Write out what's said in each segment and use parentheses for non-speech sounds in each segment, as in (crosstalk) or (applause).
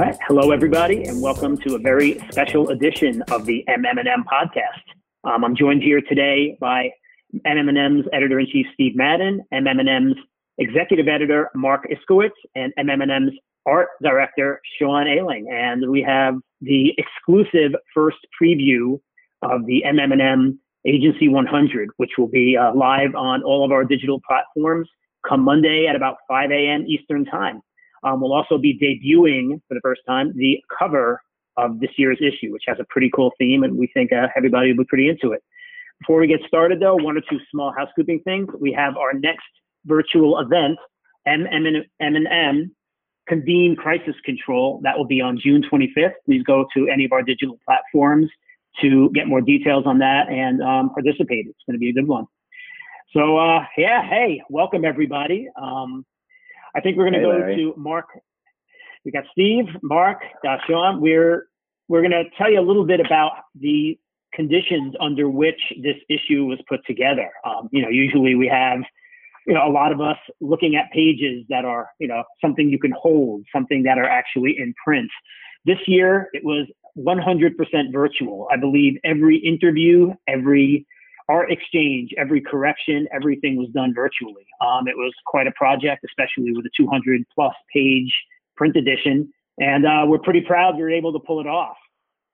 All right. Hello, everybody, and welcome to a very special edition of the MM&M podcast. Um, I'm joined here today by MM&M's editor-in-chief Steve Madden, MM&M's executive editor Marc Iskowitz, and MM&M's art director Sean Ayling. And we have the exclusive first preview of the MM&M Agency 100, which will be uh, live on all of our digital platforms come Monday at about 5 a.m. Eastern Time. Um, we'll also be debuting for the first time the cover of this year's issue, which has a pretty cool theme, and we think uh, everybody will be pretty into it. Before we get started, though, one or two small housekeeping things. We have our next virtual event, MM&M Convene Crisis Control. That will be on June 25th. Please go to any of our digital platforms to get more details on that and um, participate. It's going to be a good one. So, uh, yeah, hey, welcome everybody. Um, I think we're going to hey, go Larry. to Marc. We got Steve, Marc, uh, Sean. We're we're going to tell you a little bit about the conditions under which this issue was put together. Um, you know, usually we have you know a lot of us looking at pages that are you know something you can hold, something that are actually in print. This year it was 100% virtual. I believe every interview, every art exchange, every correction, everything was done virtually. Um, it was quite a project, especially with a 200 plus page print edition. And uh, we're pretty proud we were able to pull it off.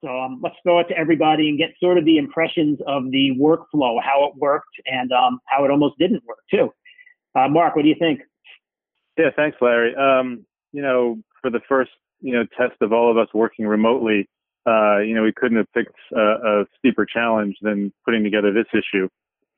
So um, let's throw it to everybody and get sort of the impressions of the workflow, how it worked, and um, how it almost didn't work too. Uh, Marc, what do you think? Yeah, thanks, Larry. Um, you know, for the first you know test of all of us working remotely, uh, you know, we couldn't have picked a, a, steeper challenge than putting together this issue,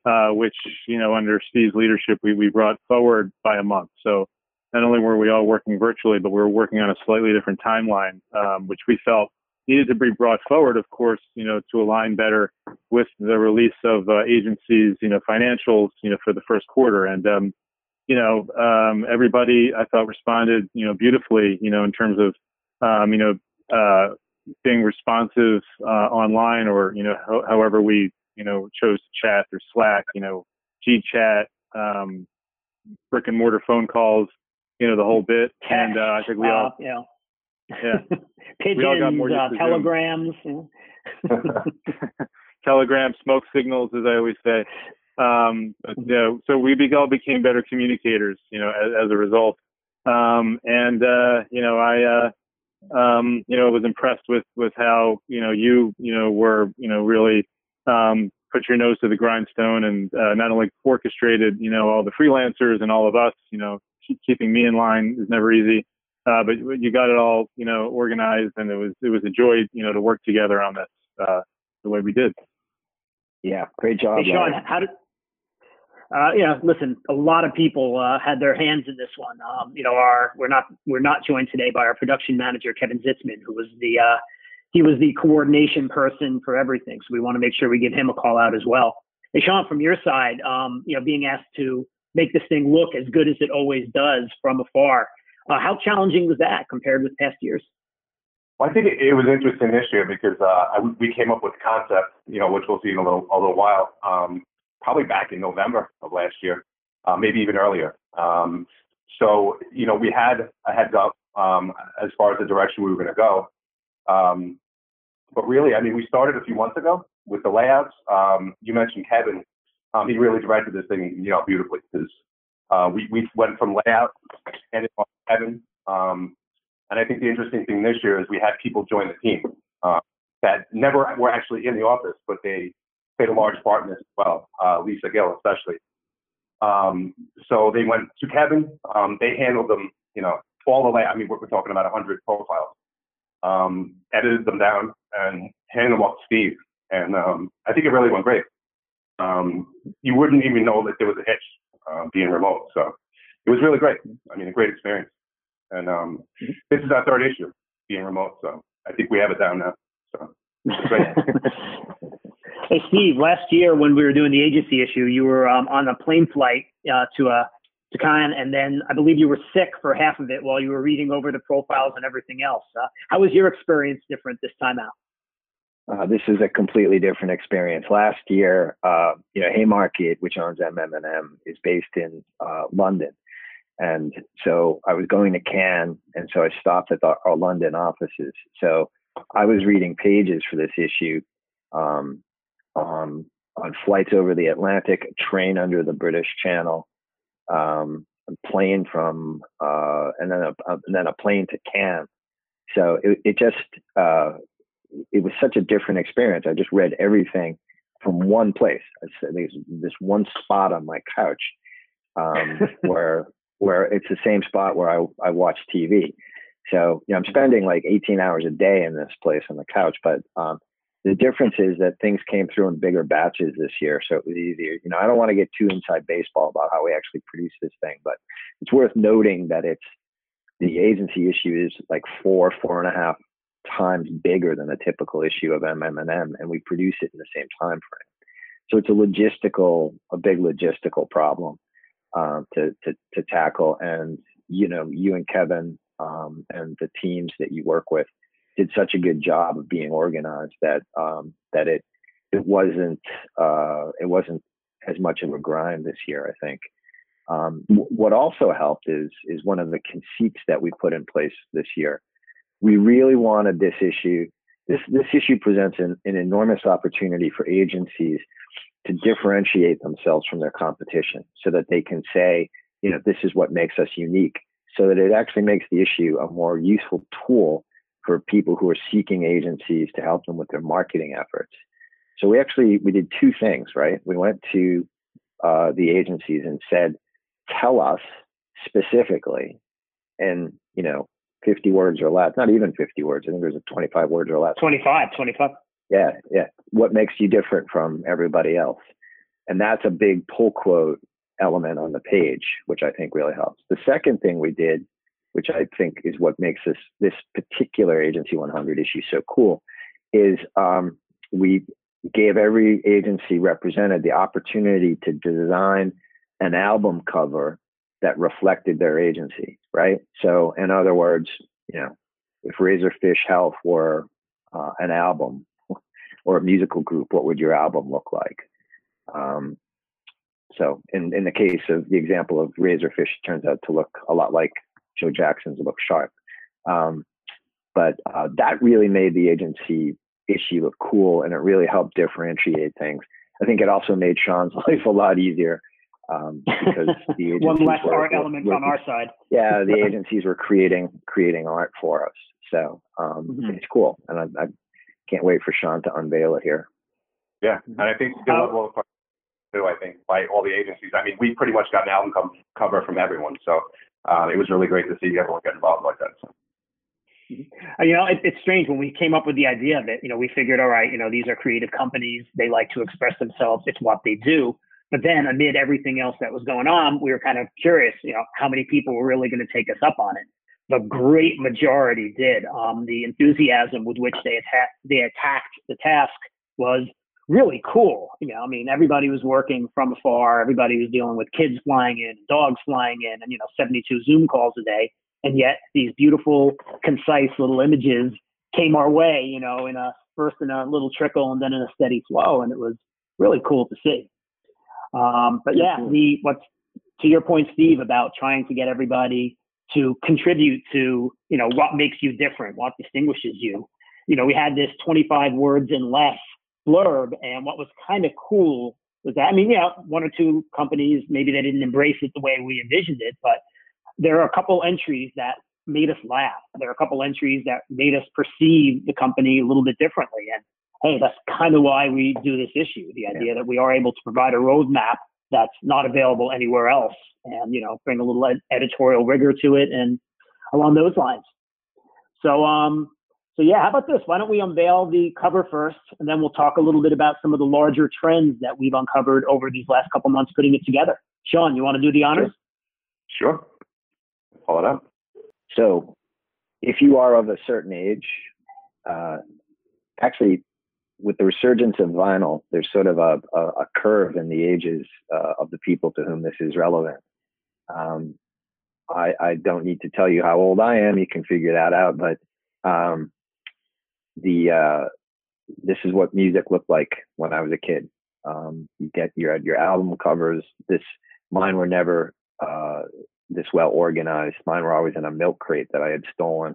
uh, which, you know, under Steve's leadership, we, we brought forward by a month. So not only were we all working virtually, but we were working on a slightly different timeline, um, which we felt needed to be brought forward, of course, you know, to align better with the release of uh, agencies, you know, financials, you know, for the first quarter. And, um, you know, um, everybody I thought responded, you know, beautifully, you know, in terms of, um, you know, uh, being responsive uh, online or you know ho- however we you know chose to chat or Slack, you know, G chat, um, brick and mortar phone calls, you know, the whole bit. And uh, I think we all, yeah, yeah, (laughs) pigeons, we all got more uh, telegrams, (laughs) telegrams, smoke signals, as I always say. Um, but, you know, so we be- all became better communicators, you know, as, as a result. Um, and uh, you know, I uh, um, you know, I was impressed with with how you know you you know were you know really um, put your nose to the grindstone and uh, not only orchestrated you know all the freelancers and all of us you know keeping me in line is never easy, uh, but you got it all you know organized and it was it was a joy you know to work together on this uh, the way we did. Yeah, great job. Hey, Sean, how did uh, listen, a lot of people uh, had their hands in this one. Um, you know, our we're not we're not joined today by our production manager Kevin Zitzman, who was the uh, he was the coordination person for everything. So we want to make sure we give him a call out as well. Hey, Sean, from your side, um, you know, being asked to make this thing look as good as it always does from afar, uh, how challenging was that compared with past years? Well, I think it, it was interesting this year because uh, I, we came up with the concept, you know, which we'll see in a little, a little while. Um, probably back in November of last year, uh, maybe even earlier. Um, so, you know, we had a heads up um, as far as the direction we were going to go. Um, but really, I mean, we started a few months ago with the layouts. Um, you mentioned Kevin. Um, he really directed this thing, you know, beautifully because uh, we, we went from layout and it Kevin. Um, and I think the interesting thing this year is we had people join the team uh, that never were actually in the office, but they played a large part in this as well, uh, Lisa Gill especially. Um, so they went to Kevin. Um, they handled them, you know, all the way. I mean, we're, we're talking about 100 profiles. Um, edited them down and handed them off to Steve. And um, I think it really went great. Um, you wouldn't even know that there was a hitch uh, being remote. So it was really great. I mean, a great experience. And um, this is our third issue being remote. So I think we have it down now. So. (laughs) Hey, Steve, last year when we were doing the agency issue, you were um, on a plane flight uh, to a uh, to Cannes, and then I believe you were sick for half of it while you were reading over the profiles and everything else. Uh, how was your experience different this time out? Uh, this is a completely different experience. Last year, uh, you know, Haymarket, which owns MM&M, is based in uh, London, And so I was going to Cannes, and so I stopped at the, our London offices. So I was reading pages for this issue um, on on flights over the Atlantic, train under the British Channel, um, a plane from, uh, and then a, and then a plane to Cannes. So it, it just uh, it was such a different experience. I just read everything from one place. I There's this one spot on my couch um, (laughs) where where it's the same spot where I, I watch TV. So you know, I'm spending like 18 hours a day in this place on the couch, but um, the difference is that things came through in bigger batches this year, so it was easier. You know, I don't want to get too inside baseball about how we actually produce this thing, but it's worth noting that it's the agency issue is like four, four and a half times bigger than a typical issue of MMM, and we produce it in the same time frame. So it's a logistical, a big logistical problem um, to, to to tackle. And you know, you and Kevin um, and the teams that you work with did such a good job of being organized that um, that it it wasn't uh, it wasn't as much of a grind this year. I think. Um, w- what also helped is is one of the conceits that we put in place this year. We really wanted this issue. This this issue presents an, an enormous opportunity for agencies to differentiate themselves from their competition, so that they can say, you know, this is what makes us unique. So that it actually makes the issue a more useful tool for people who are seeking agencies to help them with their marketing efforts. So we actually we did two things, right? We went to uh, the agencies and said, tell us specifically and you know, 50 words or less, not even 50 words. I think there's a 25 words or less. 25, 25. Yeah, yeah. What makes you different from everybody else? And that's a big pull quote element on the page, which I think really helps. The second thing we did, which I think is what makes this this particular Agency 100 issue so cool, is um, we gave every agency represented the opportunity to design an album cover that reflected their agency, right? So, in other words, you know, if Razorfish Health were uh, an album (laughs) or a musical group, what would your album look like? Um, so, in in the case of the example of Razorfish, turns out to look a lot like Joe Jackson's Look Sharp. Um, but uh, that really made the agency issue look cool, and it really helped differentiate things. I think it also made Sean's (laughs) life a lot easier um, because (laughs) the one less were, art element were, on our side. (laughs) Yeah, the agencies were creating creating art for us, so um, mm-hmm. it's cool, and I, I, can't wait for Sean to unveil it here. Yeah, and I think the level of too. I think by all the agencies. I mean, we pretty much got an album com- cover from everyone, so uh, it was really great to see everyone get involved like that. So. Uh, you know, it, it's strange when we came up with the idea of it. You know, we figured, all right, you know, these are creative companies; they like to express themselves. It's what they do. But then, amid everything else that was going on, we were kind of curious, you know, how many people were really going to take us up on it. The great majority did. Um, the enthusiasm with which they attacked they attacked the task was really cool. You know, I mean, everybody was working from afar. Everybody was dealing with kids flying in, dogs flying in, and you know, 72 Zoom calls a day. And yet, these beautiful, concise little images came our way. You know, in a first in a little trickle and then in a steady flow, and it was really cool to see. Um, but yeah, the what's to your point, Steve, about trying to get everybody to contribute to you know what makes you different, what distinguishes you. You know, we had this 25 words and less blurb, and what was kind of cool was that I mean, yeah, one or two companies maybe they didn't embrace it the way we envisioned it, but there are a couple entries that made us laugh. There are a couple entries that made us perceive the company a little bit differently, and hey, that's kind of why we do this issue. The idea yeah. that we are able to provide a roadmap that's not available anywhere else, and you know, bring a little ed- editorial rigor to it, and along those lines. So, um, so yeah, how about this? Why don't we unveil the cover first, and then we'll talk a little bit about some of the larger trends that we've uncovered over these last couple months putting it together. Sean, you want to do the honors? Sure. Pull it up. So, if you are of a certain age, uh, actually, with the resurgence of vinyl, there's sort of a, a, a curve in the ages uh, of the people to whom this is relevant. Um, I, I, don't need to tell you how old I am; you can figure that out. But um, the uh, this is what music looked like when I was a kid. Um, you get your your album covers. This mine were never uh, this well organized. Mine were always in a milk crate that I had stolen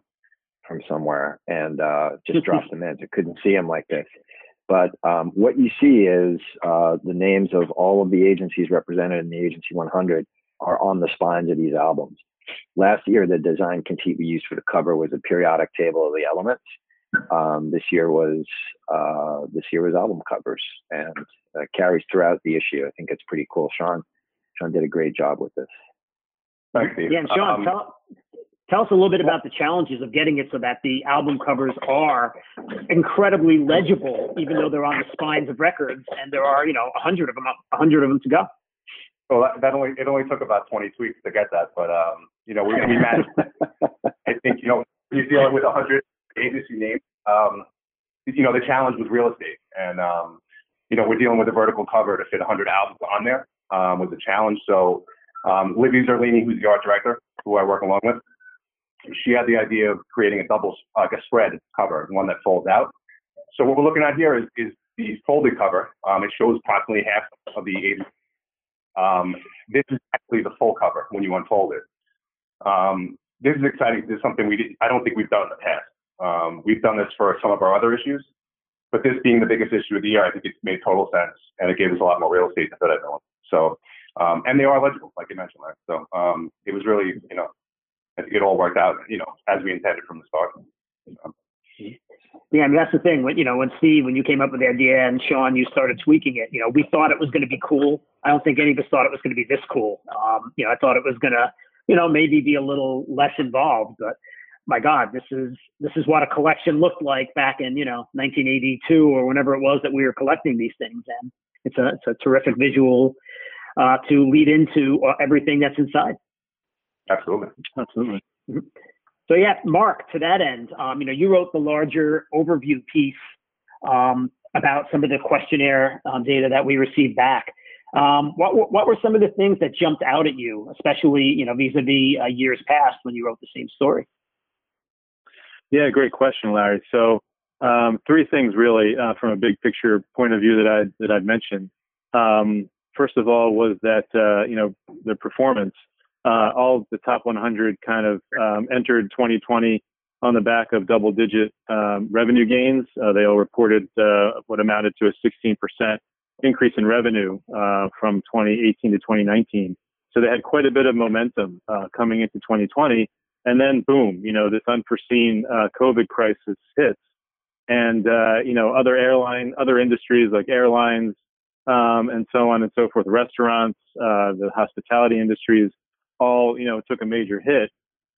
from somewhere and uh, just (laughs) dropped them in. So couldn't see them like this. But um, what you see is uh, the names of all of the agencies represented in the Agency 100 are on the spines of these albums. Last year, the design conceit we used for the cover was a periodic table of the elements. Um, this year was uh, this year was album covers and uh, carries throughout the issue. I think it's pretty cool. Sean Sean did a great job with this. Thanks, Steve. Yeah, and Sean, Um, tell, tell us a little bit about the challenges of getting it so that the album covers are incredibly legible, even though they're on the spines of records, and there are, you know, a hundred of them, a hundred of them to go. Well, that, that only it only took about 20 tweaks to get that, but um, you know, we, we managed. I think you know, you're dealing with 100 agency name. um, you know, the challenge was real estate, and um, you know, we're dealing with a vertical cover to fit 100 albums on there um, was a challenge. So, um, Livy Zerlini, who's the art director, who I work along with, she had the idea of creating a double, like a spread cover, one that folds out. So what we're looking at here is, is the folded cover. Um, it shows approximately half of the agency um, this is actually the full cover when you unfold it. Um, this is exciting. This is something we did, I don't think we've done in the past. Um, we've done this for some of our other issues, but this being the biggest issue of the year, I think it made total sense, and it gave us a lot more real estate to fit. So, um, and they are legible, like you mentioned. So um, it was really, you know, it all worked out, you know, as we intended from the start. Um, Yeah, I mean that's the thing. When you know, when Steve, when you came up with the idea, and Sean, you started tweaking it. You know, we thought it was going to be cool. I don't think any of us thought it was going to be this cool. Um, you know, I thought it was going to, you know, maybe be a little less involved. But my God, this is this is what a collection looked like back in you know 1982 or whenever it was that we were collecting these things. And it's a it's a terrific visual uh, to lead into uh, everything that's inside. absolutely. Absolutely. So yeah, Marc, to that end, um, you know, you wrote the larger overview piece um, about some of the questionnaire um, data that we received back. Um, what were- what were some of the things that jumped out at you, especially you know vis-a-vis uh, years past when you wrote the same story? Yeah, great question, Larry. So, um, three things really uh, from a big picture point of view that I that I'd mentioned. Um, first of all, was that uh, you know the performance. Uh, all the top 100 kind of um, entered 2020 on the back of double-digit um, revenue gains. Uh, they all reported uh, what amounted to a 16% increase in revenue uh, from 2018 to 2019. So they had quite a bit of momentum coming into 2020 and then boom, you know, this unforeseen uh, COVID crisis hits, and uh, you know, other airline, other industries like airlines, um, and so on and so forth, restaurants, uh, the hospitality industries, all you know, took a major hit,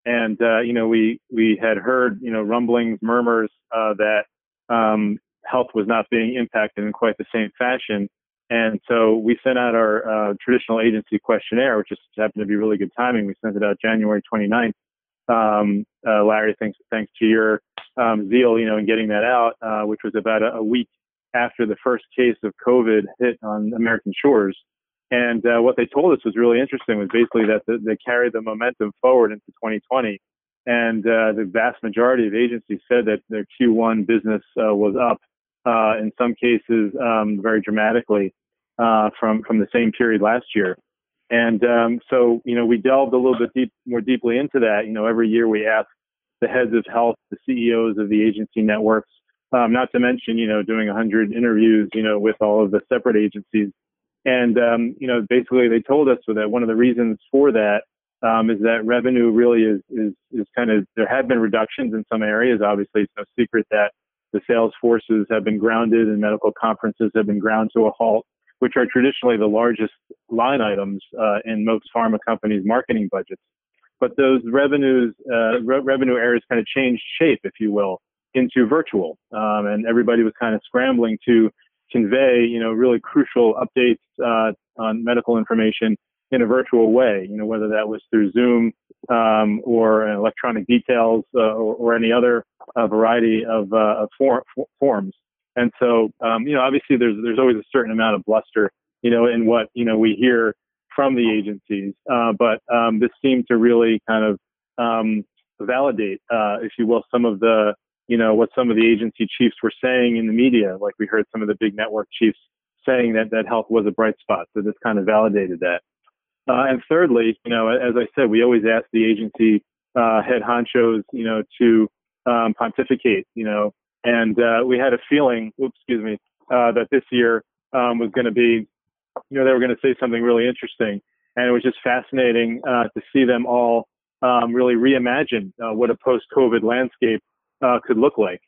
and uh, you know, we we had heard you know rumblings, murmurs uh, that um, health was not being impacted in quite the same fashion. And so we sent out our uh, traditional agency questionnaire, which just happened to be really good timing. We sent it out January 29th um, uh, Larry, thanks thanks to your um, zeal, you know, in getting that out, uh, which was about a, a, week after the first case of COVID hit on American shores. And uh, what they told us was really interesting was basically that the, they carried the momentum forward into 2020. And uh, the vast majority of agencies said that their Q1 business uh, was up, uh, in some cases um, very dramatically from from the same period last year. And um, so, you know, we delved a little bit deep, more deeply into that. You know, every year we ask the heads of health, the CEOs of the agency networks, um, not to mention, you know, doing 100 interviews, you know, with all of the separate agencies. And, um, you know, basically they told us that one of the reasons for that um, is that revenue really is, is, is kind of, there have been reductions in some areas. Obviously, it's no secret that the sales forces have been grounded and medical conferences have been ground to a halt which are traditionally the largest line items uh, in most pharma companies' marketing budgets. But those revenues, uh, re- revenue areas kind of changed shape, if you will, into virtual, um, and everybody was kind of scrambling to convey, you know, really crucial updates uh, on medical information in a virtual way. You know, whether that was through Zoom um, or electronic details uh, or, or, any other uh, variety of, uh, of for- forms. And so, um, you know, obviously there's there's always a certain amount of bluster, you know, in what you know we hear from the agencies. Uh, but um, this seemed to really kind of um, validate, uh, if you will, some of the you know what some of the agency chiefs were saying in the media. Like we heard some of the big network chiefs saying that that health was a bright spot. So this kind of validated that. Uh, and thirdly, you know, as I said, we always ask the agency uh, head honchos, you know, to um, pontificate, you know, and uh, we had a feeling, oops, excuse me, uh, that this year um, was going to be, you know, they were going to say something really interesting, and it was just fascinating uh, to see them all um, really reimagine uh, what a post-COVID landscape could look like.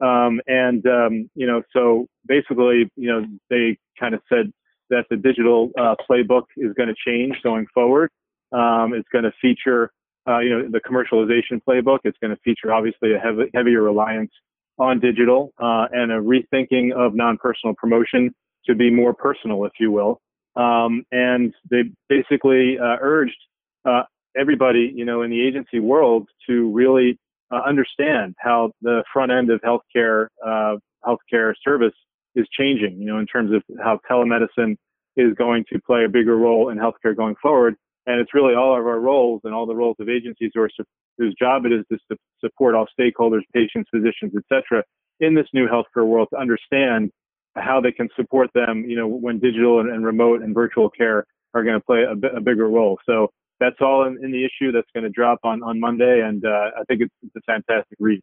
Um, and um, you know, so basically, you know, they kind of said that the digital uh, playbook is going to change going forward. Um, it's going to feature, uh, you know, the commercialization playbook. It's going to feature obviously a heavy, heavier reliance on digital uh, and a rethinking of non-personal promotion to be more personal, if you will. Um, and they basically uh, urged uh, everybody, you know, in the agency world to really uh, understand how the front end of healthcare uh, healthcare service is changing. You know, in terms of how telemedicine is going to play a bigger role in healthcare going forward. And it's really all of our roles and all the roles of agencies whose job it is to su- support all stakeholders, patients, physicians, etc., in this new healthcare world to understand how they can support them. You know, when digital and, and remote and virtual care are going to play a, b- a bigger role. So that's all in, in the issue that's going to drop on, on Monday. And uh, I think it's, it's, a fantastic read.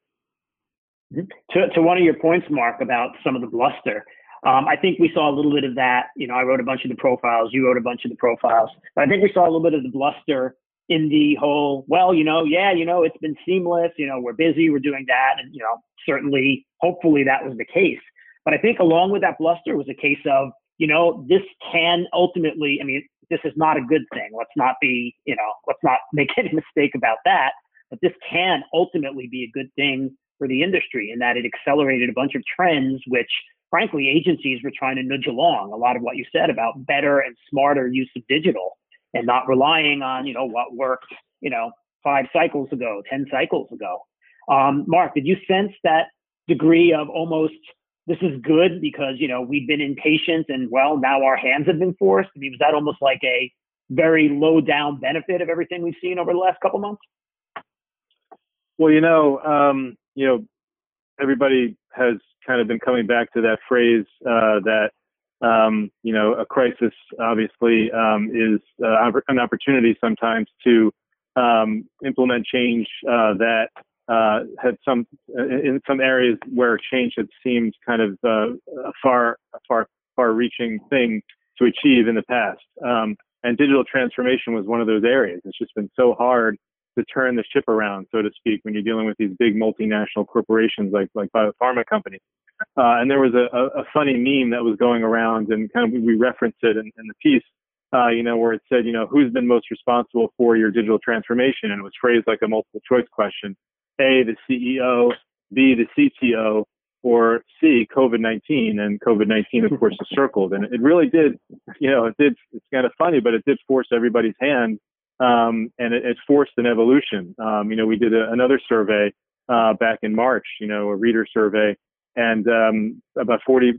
To, to one of your points, Marc, about some of the bluster, um, I think we saw a little bit of that. You know, I wrote a bunch of the profiles, you wrote a bunch of the profiles, but I think we saw a little bit of the bluster in the whole, well, you know, yeah, you know, it's been seamless, you know, we're busy, we're doing that. And, you know, certainly, hopefully that was the case. But I think along with that bluster was a case of, you know, this can ultimately, I mean, this is not a good thing. Let's not be, you know, let's not (laughs) make any mistake about that. But this can ultimately be a good thing for the industry in that it accelerated a bunch of trends, which frankly agencies were trying to nudge along. A lot of what you said about better and smarter use of digital and not relying on, you know, what worked, you know, five cycles ago, 10 cycles ago. Um, Marc, did you sense that degree of almost this is good because you know we've been impatient and well now our hands have been forced. I mean, was that almost like a very low down benefit of everything we've seen over the last couple months? Well, you know, um, you know, everybody has kind of been coming back to that phrase uh, that um, you know a crisis obviously um, is uh, an opportunity sometimes to um, implement change uh, that uh, had some in some areas where change had seemed kind of uh, a far, far, far-reaching thing to achieve in the past. Um, and digital transformation was one of those areas. It's just been so hard to turn the ship around, so to speak, when you're dealing with these big multinational corporations like like biopharma companies. Uh, and there was a, a, funny meme that was going around, and kind of we referenced it in, in the piece. Uh, you know, where it said, you know, who's been most responsible for your digital transformation, and it was phrased like a multiple choice question. A, the CEO, B, the CTO, or C, COVID-19. And COVID-19, of course, is circled. And it really did, you know, it did, it's kind of funny, but it did force everybody's hand. Um, and it, it, forced an evolution. Um, you know, we did a, another survey uh, back in March, you know, a reader survey, and um, about 42%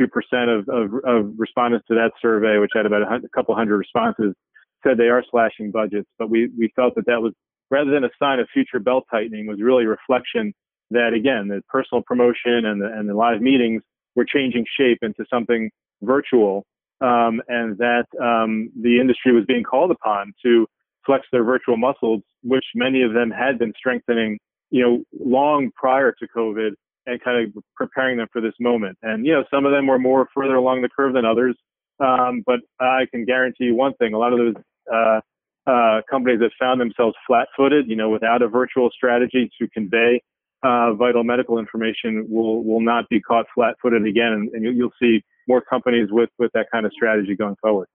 of, of, of, respondents to that survey, which had about a, a couple hundred responses, said they are slashing budgets. But we, we felt that that was rather than a sign of future belt tightening, was really a reflection that again, the personal promotion and the, and the live meetings were changing shape into something virtual, um, and that um, the industry was being called upon to flex their virtual muscles, which many of them had been strengthening, you know, long prior to COVID, and kind of preparing them for this moment. And you know, some of them were more further along the curve than others, um, but I can guarantee you one thing: a lot of those uh, uh, companies that found themselves flat-footed, you know, without a virtual strategy to convey uh, vital medical information, will will not be caught flat-footed again, and, and you'll see more companies with with that kind of strategy going forward.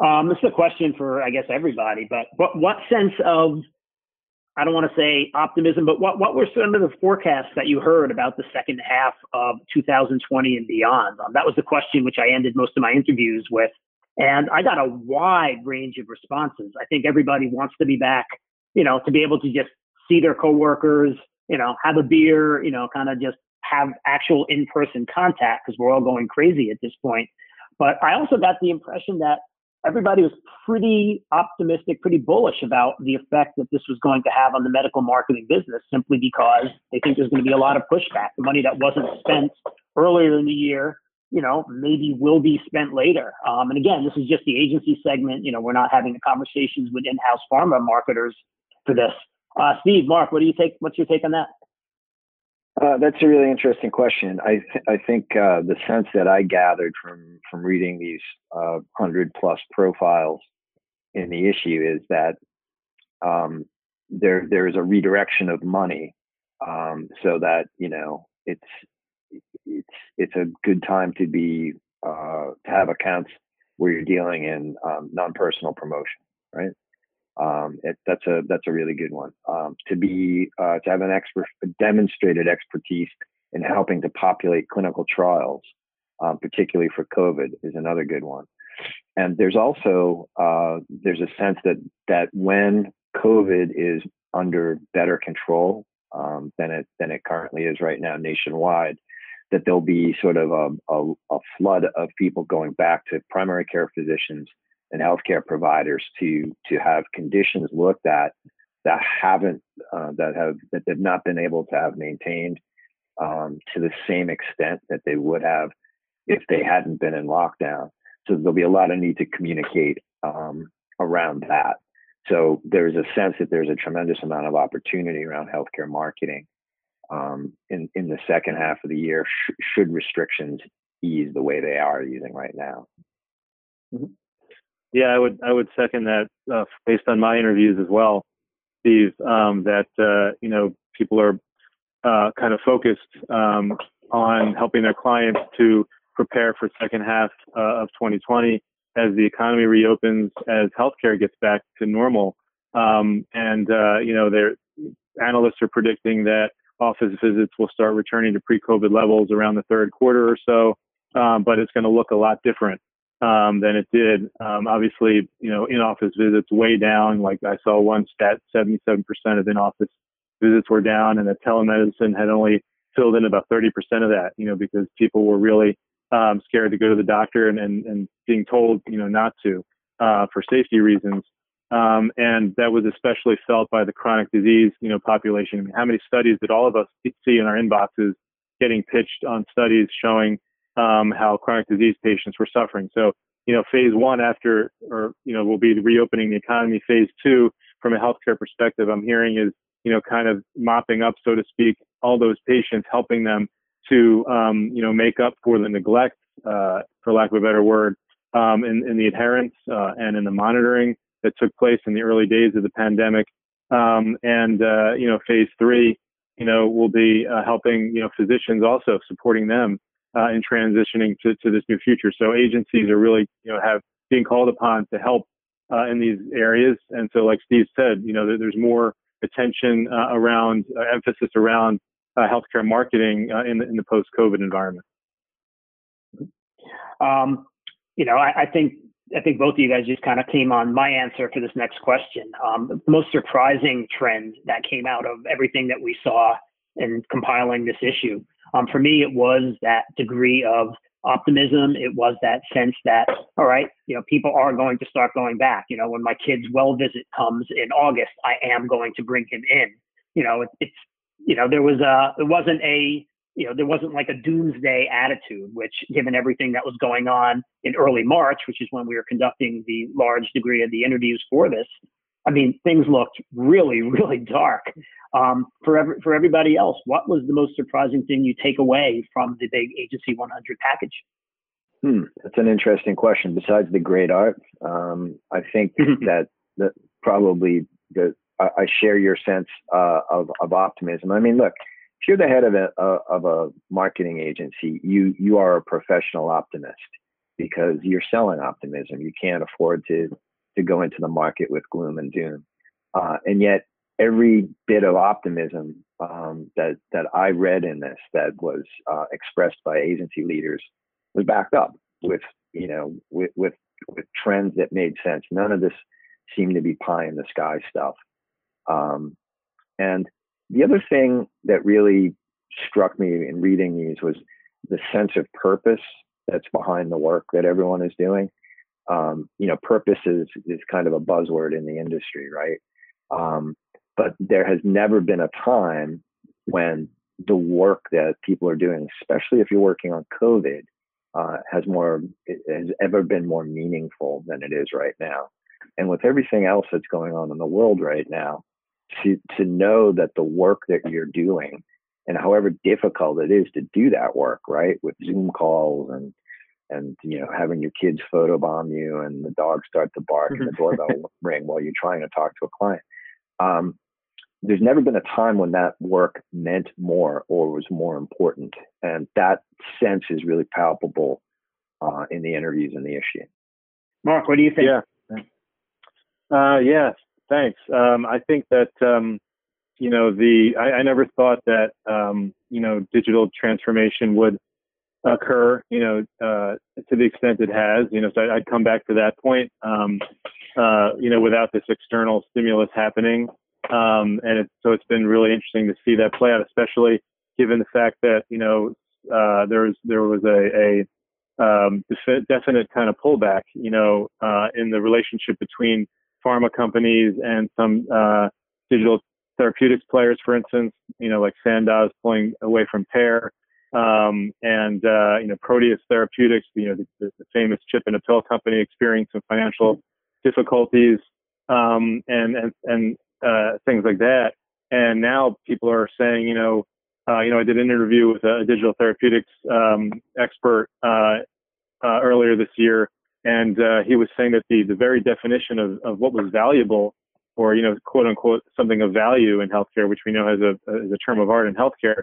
Um, this is a question for, I guess, everybody. But what what sense of I don't want to say optimism, but what, what were some of the forecasts that you heard about the second half of 2020 and beyond? Um, that was the question which I ended most of my interviews with. And I got a wide range of responses. I think everybody wants to be back, you know, to be able to just see their coworkers, you know, have a beer, you know, kind of just have actual in person contact because we're all going crazy at this point. But I also got the impression that everybody was pretty optimistic, pretty bullish about the effect that this was going to have on the medical marketing business simply because they think there's going to be a lot of pushback. The money that wasn't spent earlier in the year you know, maybe will be spent later. Um, and again, this is just the agency segment. You know, we're not having the conversations with in-house pharma marketers for this. Uh, Steve, Marc, what do you take? What's your take on that? Uh, that's a really interesting question. I th- I think uh, the sense that I gathered from from reading these uh, hundred plus profiles in the issue is that um, there there is a redirection of money, um, so that you know it's it's it's a good time to be uh, to have accounts where you're dealing in um, non-personal promotion, right? Um, it, that's a that's a really good one. Um, to be uh, to have an expert demonstrated expertise in helping to populate clinical trials, um, particularly for COVID, is another good one. And there's also uh, there's a sense that that when COVID is under better control um, than it than it currently is right now nationwide, that there'll be sort of a, a, a flood of people going back to primary care physicians and healthcare providers to to have conditions looked at that haven't uh, that have that they've not been able to have maintained um, to the same extent that they would have if they hadn't been in lockdown. So there'll be a lot of need to communicate um, around that. So there's a sense that there's a tremendous amount of opportunity around healthcare marketing um, in in the second half of the year sh- should restrictions ease the way they are using right now. Mm-hmm. Yeah, I would I would second that uh, based on my interviews as well, Steve. Um, that uh, you know people are uh, kind of focused um, on helping their clients to prepare for second half uh, of 2020 as the economy reopens, as healthcare gets back to normal, um, and uh, you know, their analysts are predicting that office visits will start returning to pre-COVID levels around the third quarter or so, um, but it's going to look a lot different um, than it did. Um, obviously, you know, in-office visits way down. Like I saw one stat, 77% of in-office visits were down, and that telemedicine had only filled in about 30% of that. You know, because people were really um, scared to go to the doctor and, and, and being told, you know, not to uh, for safety reasons. Um, and that was especially felt by the chronic disease, you know, population. I mean, how many studies did all of us see in our inboxes getting pitched on studies showing um, how chronic disease patients were suffering? So, you know, phase one after, or you know, we'll be reopening the economy. Phase two, from a healthcare perspective, I'm hearing is, you know, kind of mopping up, so to speak, all those patients, helping them to, um, you know, make up for the neglect, uh, for lack of a better word, um, in, in the adherence uh, and in the monitoring that took place in the early days of the pandemic. Um, and, uh, you know, phase three, you know, will be uh, helping, you know, physicians also supporting them uh, in transitioning to, to this new future. So agencies are really, you know, have being called upon to help uh, in these areas. And so, like Steve said, you know, there's more attention uh, around uh, emphasis around healthcare marketing in the, in the post-COVID environment. Um, you know, I, I think I think both of you guys just kind of came on my answer for this next question. Um, the most surprising trend that came out of everything that we saw in compiling this issue, um, for me, it was that degree of optimism. It was that sense that, all right, you know, people are going to start going back. You know, when my kid's well visit comes in August, I am going to bring him in. You know, it, it's, you know, there was a, it wasn't a, you know, there wasn't like a doomsday attitude, which given everything that was going on in early March, which is when we were conducting the large degree of the interviews for this, I mean, things looked really, (laughs) really dark. Um, for every, for everybody else, what was the most surprising thing you take away from the big Agency 100 package? Hmm, that's an interesting question. Besides the great art, um, I think (laughs) that that probably the I, I share your sense uh, of of optimism. I mean, look, if you're the head of a, of a marketing agency, you you are a professional optimist because you're selling optimism. You can't afford to to go into the market with gloom and doom. Uh, and yet, every bit of optimism um, that that I read in this that was uh, expressed by agency leaders was backed up with you know with with with trends that made sense. None of this seemed to be pie in the sky stuff. Um, and the other thing that really struck me in reading these was the sense of purpose that's behind the work that everyone is doing. Um, you know, purpose is, is kind of a buzzword in the industry, right? Um, but there has never been a time when the work that people are doing, especially if you're working on COVID, uh, has more has ever been more meaningful than it is right now. And with everything else that's going on in the world right now, to to know that the work that you're doing and however difficult it is to do that work, right, with Zoom calls and and you know having your kids photobomb you and the dogs start to bark and the doorbell (laughs) ring while you're trying to talk to a client. Um, there's never been a time when that work meant more or was more important, and that sense is really palpable uh, in the interviews and the issue. Marc, what do you think? Yeah. Uh, yes, thanks. Um, I think that um, you know the I, I never thought that um, you know digital transformation would occur. You know uh, to the extent it has. You know, so I'd come back to that point. Um, uh, you know, without this external stimulus happening, um, and it, so it's been really interesting to see that play out, especially given the fact that you know uh, there was there was a, a um, definite kind of pullback, you know, uh, in the relationship between pharma companies and some uh, digital therapeutics players, for instance, you know, like Sandoz pulling away from Pear, um, and uh, you know, Proteus Therapeutics, you know, the, the, famous chip and a pill company, experiencing some financial difficulties, um, and and and uh, things like that. And now people are saying, you know, uh, you know, I did an interview with a digital therapeutics um, expert uh, uh, earlier this year, and uh, he was saying that the the very definition of, of what was valuable, or you know, quote unquote, something of value in healthcare, which we know has a a term of art in healthcare,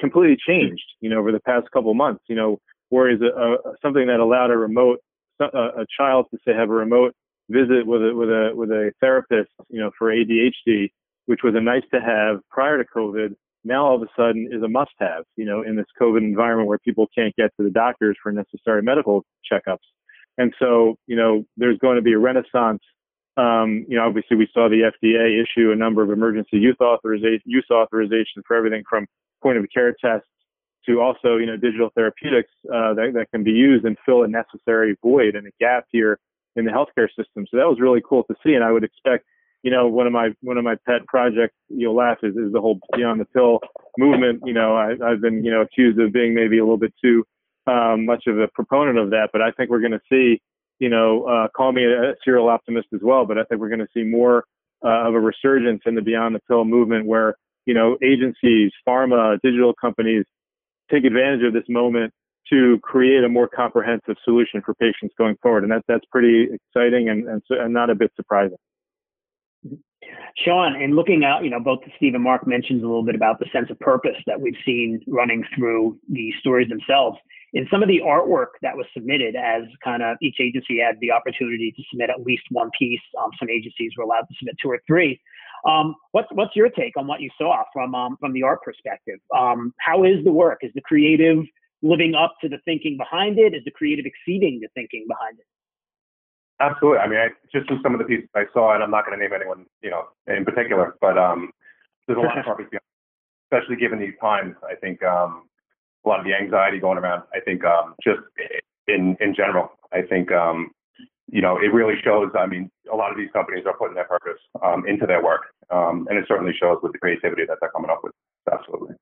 completely changed. You know, over the past couple months. You know, whereas a, a, something that allowed a remote a, uh, a child to say have a remote visit with a with a with a therapist, you know, for ADHD, which was a nice to have prior to COVID, now all of a sudden is a must have, you know, in this COVID environment where people can't get to the doctors for necessary medical checkups. And so, you know, there's going to be a renaissance. Um, you know, obviously we saw the FDA issue a number of emergency youth authorization, use authorization for everything from point of care tests to also, you know, digital therapeutics uh, that, that can be used and fill a necessary void and a gap here in the healthcare system. So that was really cool to see. And I would expect you know, one of my one of my pet projects, you'll laugh, is, is the whole Beyond the Pill movement. You know, I, I've been you know accused of being maybe a little bit too um, much of a proponent of that, but I think we're going to see, you know, uh, call me a serial optimist as well, but I think we're going to see more uh, of a resurgence in the Beyond the Pill movement, where you know agencies, pharma, digital companies take advantage of this moment to create a more comprehensive solution for patients going forward, and that that's pretty exciting and and, and not a bit surprising. Sean, in looking out, you know, both Steve and Marc mentioned a little bit about the sense of purpose that we've seen running through the stories themselves. In some of the artwork that was submitted, as kind of each agency had the opportunity to submit at least one piece, um, some agencies were allowed to submit two or three. Um, what's what's your take on what you saw from um, from the art perspective? Um, how is the work? Is the creative living up to the thinking behind it? Is the creative exceeding the thinking behind it? Absolutely. I mean, I, just from some of the pieces I saw, and I'm not going to name anyone, you know, in particular, but um, there's a lot of (laughs) behind, especially given these times. I think um, a lot of the anxiety going around. I think um, just in in general, I think um, you know, it really shows. I mean, a lot of these companies are putting their purpose um, into their work, um, and it certainly shows with the creativity that they're coming up with. Absolutely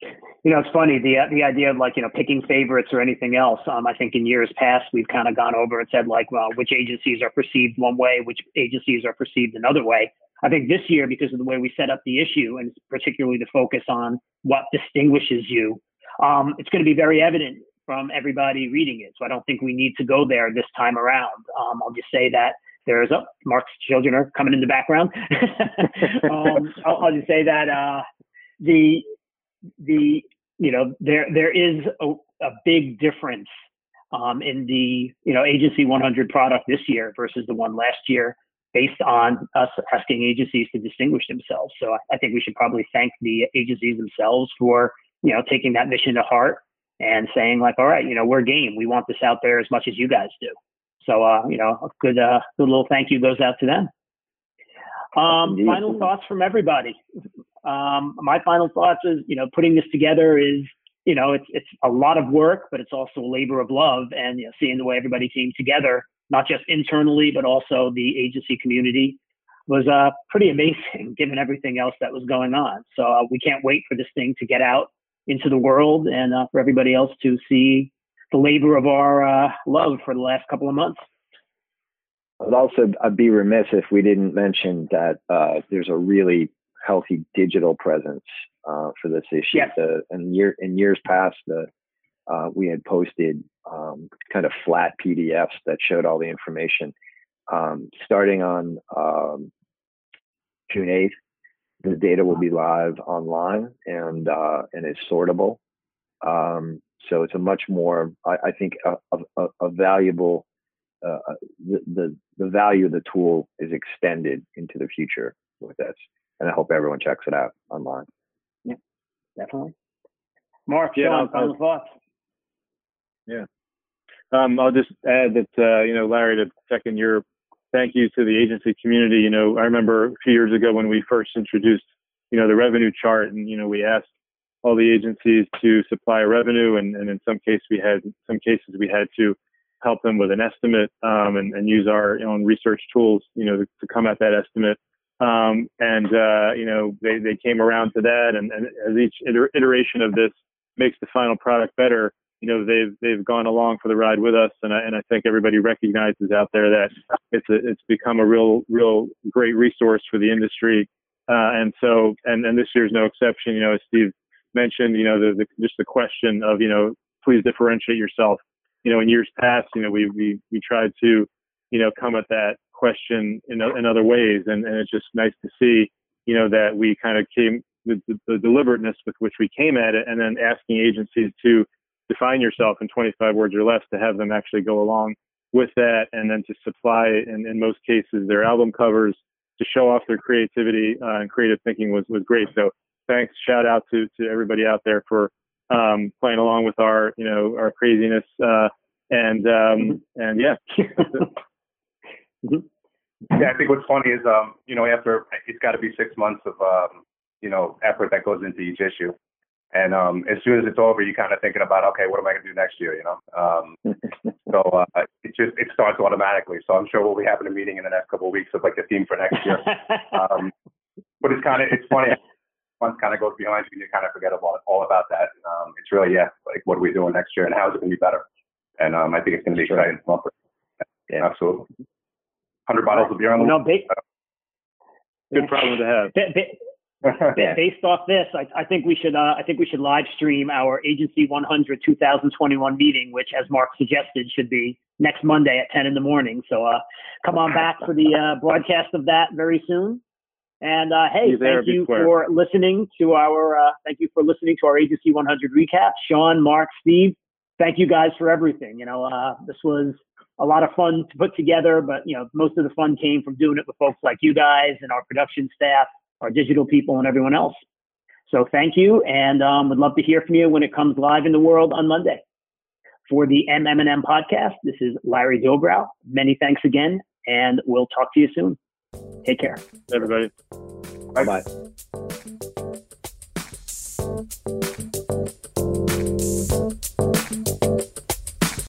you know, it's funny the the idea of like you know picking favorites or anything else. Um, I think in years past we've kind of gone over and said like, well, which agencies are perceived one way, which agencies are perceived another way. I think this year, because of the way we set up the issue, and particularly the focus on what distinguishes you, um, it's going to be very evident from everybody reading it. So I don't think we need to go there this time around. Um, I'll just say that there's a Marc's children are coming in the background. (laughs) um, I'll, I'll, just say that uh, the the you know there there is a, a big difference um, in the you know agency 100 product this year versus the one last year based on us asking agencies to distinguish themselves. So I, I think we should probably thank the agencies themselves for you know taking that mission to heart and saying like all right you know we're game. We want this out there as much as you guys do. So uh, you know a good uh, good little thank you goes out to them. Um, final thoughts from everybody um, my final thoughts is, you know, putting this together is, you know, it's it's a lot of work, but it's also a labor of love, and you know, seeing the way everybody came together, not just internally, but also the agency community, was uh, pretty (laughs) amazing given everything else that was going on. So uh, we can't wait for this thing to get out into the world and uh, for everybody else to see the labor of our uh, love for the last couple of months. I'd also I'd be remiss if we didn't mention that uh, there's a really healthy digital presence uh, for this issue. Yes. The, in year in years past, the uh, we had posted um, kind of flat PDFs that showed all the information. Um, starting on um, June 8th, the data will be live online and uh, and is sortable. Um, so it's a much more, I, I think, a, a, a valuable. Uh, the, the the value of the tool is extended into the future with this, and I hope everyone checks it out online. Yeah, definitely. Marc, Yeah, Sean, I'll- final thoughts. Um, I'll just add that, uh, you know, Larry, to second your thank you to the agency community. You know, I remember a few years ago when we first introduced, you know, the revenue chart and, you know, we asked all the agencies to supply revenue and, and in some case we had, some cases we had to help them with an estimate, um, and, and use our own research tools, you know, to, to come at that estimate. Um, and, uh, you know, they, they came around to that and, and as each iter- iteration of this makes the final product better, you know they've they've gone along for the ride with us, and I and I think everybody recognizes out there that it's a, it's become a real real great resource for the industry, uh, and so and and this year's no exception. You know, as Steve mentioned, you know the, the just the question of you know please differentiate yourself. You know, in years past, you know we we we tried to you know come at that question in in other ways, and and it's just nice to see you know that we kind of came the, the, the deliberateness with which we came at it, and then asking agencies to define yourself in 25 words or less to have them actually go along with that and then to supply in, in most cases their album covers to show off their creativity uh, and creative thinking was, was great. So thanks. Shout out to, to everybody out there for um, playing along with our you know our craziness uh, and um, and yeah (laughs) Yeah, I think what's funny is, um, you know, after it's got to be six months of, um, you know, effort that goes into each issue, and um, as soon as it's over, you're kind of thinking about, okay, what am I going to do next year? You know, um, (laughs) so uh, it just it starts automatically. So I'm sure we'll be having a meeting in the next couple of weeks of like the theme for next year. (laughs) um, but it's kind of it's funny. Once kind of goes behind you, and you kind of forget about all about that. Um, it's really yeah, like what are we doing next year, and how is it going to be better? And um, I think it's going to be Sure. exciting. Yeah. absolutely. Hundred bottles of beer on the no, ba- good problem to have ba- ba- (laughs) based off this, I, I think we should uh, I think we should live stream our Agency 100 2021 meeting, which, as Marc suggested, should be next Monday at 10 in the morning. So uh, come on back for the uh, broadcast of that very soon. And uh, hey, there, thank you square. for listening to our uh, thank you for listening to our Agency 100 recap. Sean, Marc, Steve, thank you guys for everything. You know, uh, this was a lot of fun to put together, but you know, most of the fun came from doing it with folks like you guys and our production staff, our digital people, and everyone else. So thank you, and um, would love to hear from you when it comes live in the world on Monday. For the MMM podcast, this is Larry Dobrow. Many thanks again, and we'll talk to you soon. Take care. everybody Bye bye.